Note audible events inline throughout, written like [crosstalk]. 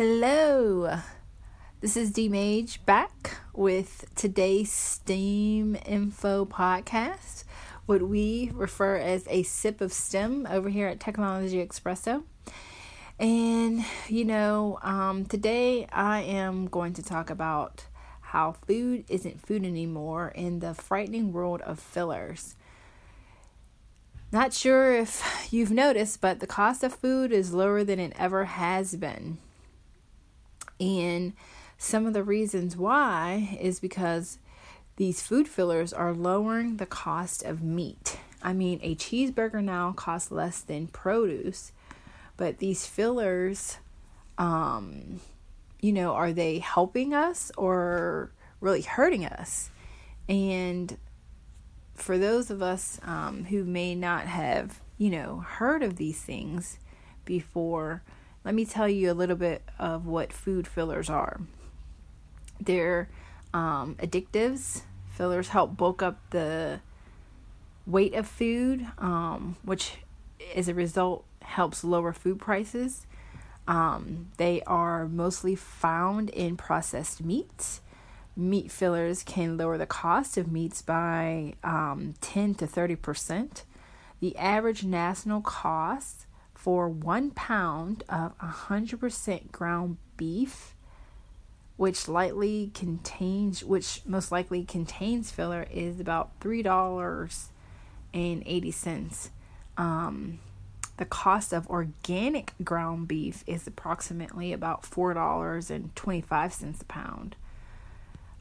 Hello, this is D Mage back with today's STEAM Info podcast, what we refer as a sip of STEM over here at Technology Expresso. And you know, um, today I am going to talk about how food isn't food anymore in the frightening world of fillers. Not sure if you've noticed, but the cost of food is lower than it ever has been. And some of the reasons why is because these food fillers are lowering the cost of meat. I mean, a cheeseburger now costs less than produce, but these fillers, um, you know, are they helping us or really hurting us? And for those of us um, who may not have, you know, heard of these things before, let me tell you a little bit of what food fillers are. They're um, addictives. Fillers help bulk up the weight of food, um, which as a result helps lower food prices. Um, they are mostly found in processed meats. Meat fillers can lower the cost of meats by um, 10 to 30 percent. The average national cost for one pound of 100% ground beef, which likely contains, which most likely contains filler, is about three dollars and eighty cents. Um, the cost of organic ground beef is approximately about four dollars and twenty five cents a pound.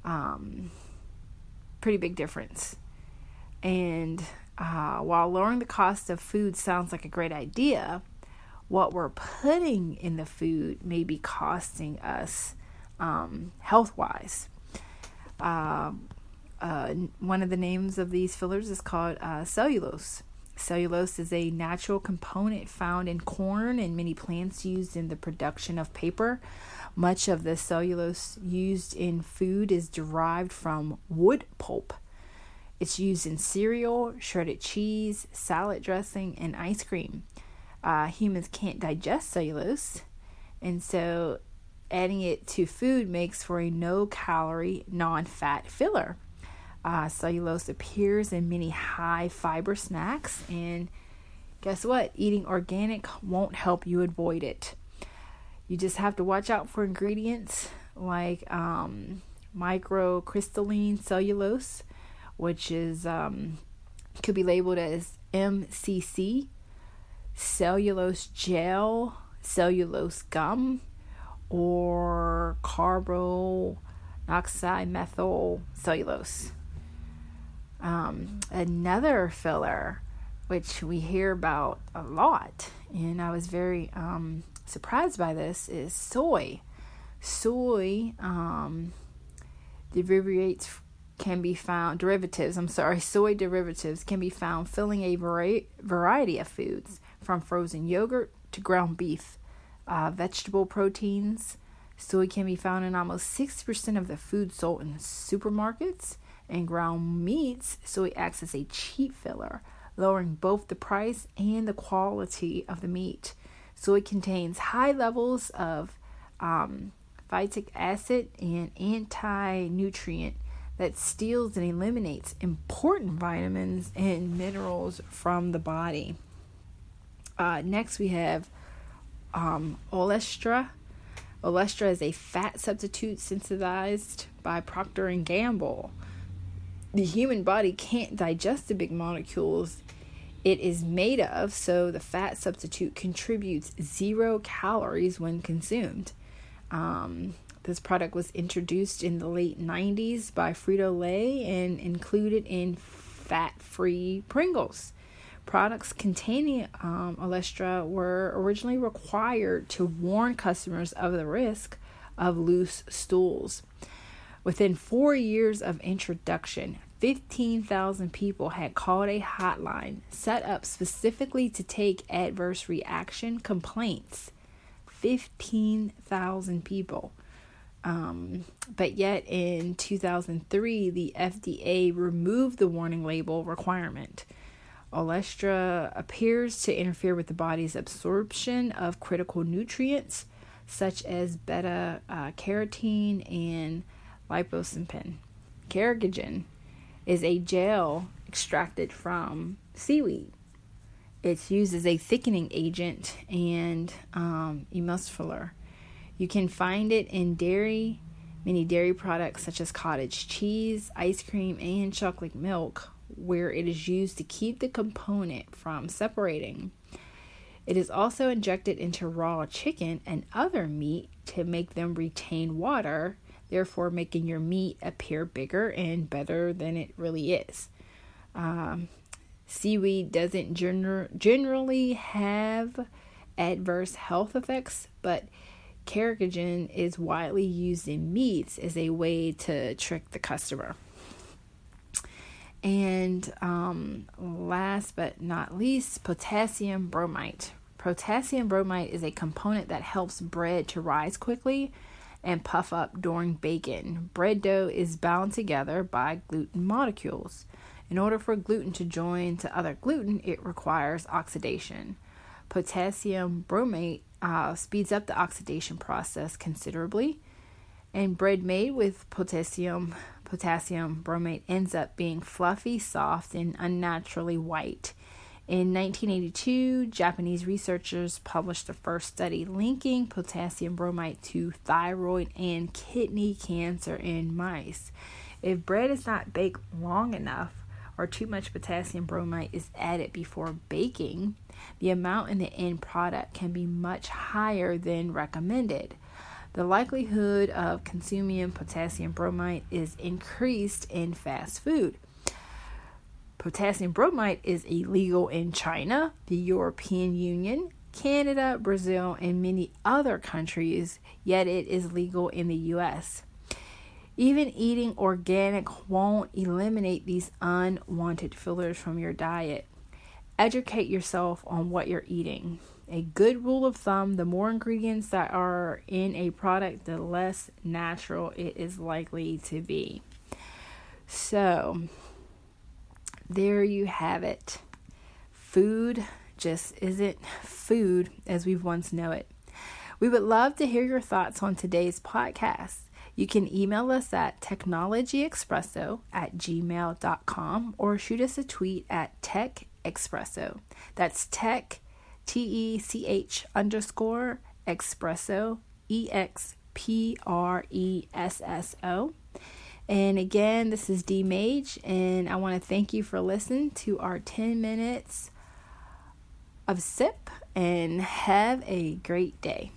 Um, pretty big difference. And uh, while lowering the cost of food sounds like a great idea, what we're putting in the food may be costing us um, health wise. Uh, uh, one of the names of these fillers is called uh, cellulose. Cellulose is a natural component found in corn and many plants used in the production of paper. Much of the cellulose used in food is derived from wood pulp. It's used in cereal, shredded cheese, salad dressing, and ice cream. Uh, humans can't digest cellulose, and so adding it to food makes for a no calorie, non fat filler. Uh, cellulose appears in many high fiber snacks, and guess what? Eating organic won't help you avoid it. You just have to watch out for ingredients like um, microcrystalline cellulose which is um, could be labeled as MCC, cellulose gel, cellulose gum, or carboxymethyl cellulose. Um, another filler, which we hear about a lot, and I was very um, surprised by this, is soy. Soy um, deviates can be found, derivatives, I'm sorry, [laughs] soy derivatives can be found filling a vari- variety of foods, from frozen yogurt to ground beef, uh, vegetable proteins. Soy can be found in almost 60% of the food sold in supermarkets. And ground meats, soy acts as a cheap filler, lowering both the price and the quality of the meat. Soy contains high levels of um, phytic acid and anti nutrient that steals and eliminates important vitamins and minerals from the body. Uh, next, we have um, Olestra. Olestra is a fat substitute synthesized by Procter and Gamble. The human body can't digest the big molecules it is made of, so the fat substitute contributes zero calories when consumed. Um, this product was introduced in the late 90s by Frito Lay and included in fat free Pringles. Products containing um, Olestra were originally required to warn customers of the risk of loose stools. Within four years of introduction, 15,000 people had called a hotline set up specifically to take adverse reaction complaints. 15,000 people. Um, but yet in 2003, the FDA removed the warning label requirement. Olestra appears to interfere with the body's absorption of critical nutrients, such as beta uh, carotene and liposartan. Carrageenan is a gel extracted from seaweed. It's used as a thickening agent and um, emulsifier. You can find it in dairy, many dairy products such as cottage cheese, ice cream, and chocolate milk, where it is used to keep the component from separating. It is also injected into raw chicken and other meat to make them retain water, therefore making your meat appear bigger and better than it really is. Um, seaweed doesn't gener- generally have adverse health effects, but carrageenan is widely used in meats as a way to trick the customer. And um, last but not least, potassium bromide. Potassium bromide is a component that helps bread to rise quickly and puff up during baking. Bread dough is bound together by gluten molecules. In order for gluten to join to other gluten, it requires oxidation. Potassium bromate uh, speeds up the oxidation process considerably, and bread made with potassium potassium bromate ends up being fluffy, soft, and unnaturally white. In 1982, Japanese researchers published the first study linking potassium bromate to thyroid and kidney cancer in mice. If bread is not baked long enough, or too much potassium bromate is added before baking, the amount in the end product can be much higher than recommended. The likelihood of consuming potassium bromate is increased in fast food. Potassium bromate is illegal in China, the European Union, Canada, Brazil, and many other countries, yet it is legal in the US. Even eating organic won't eliminate these unwanted fillers from your diet. Educate yourself on what you're eating. A good rule of thumb the more ingredients that are in a product, the less natural it is likely to be. So, there you have it. Food just isn't food as we've once know it. We would love to hear your thoughts on today's podcast. You can email us at technologyexpresso at gmail.com or shoot us a tweet at techexpresso. That's tech, T E C H underscore expresso, E X P R E S S O. And again, this is D Mage, and I want to thank you for listening to our 10 minutes of sip and have a great day.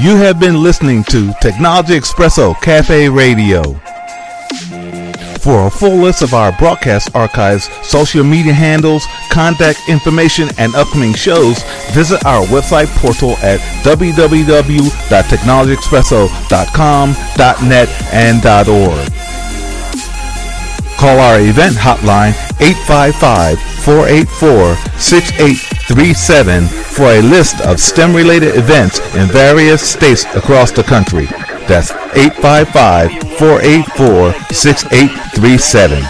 You have been listening to Technology Expresso Cafe Radio. For a full list of our broadcast archives, social media handles, contact information, and upcoming shows, visit our website portal at www.technologyexpresso.com.net and .org. Call our event hotline 855 484 6837 for a list of STEM related events in various states across the country. That's 855 484 6837.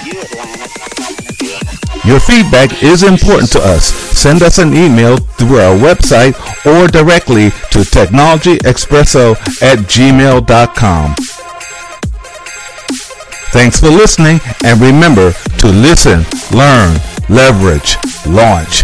Your feedback is important to us. Send us an email through our website or directly to technologyexpresso at gmail.com. Thanks for listening and remember to listen, learn, leverage, launch.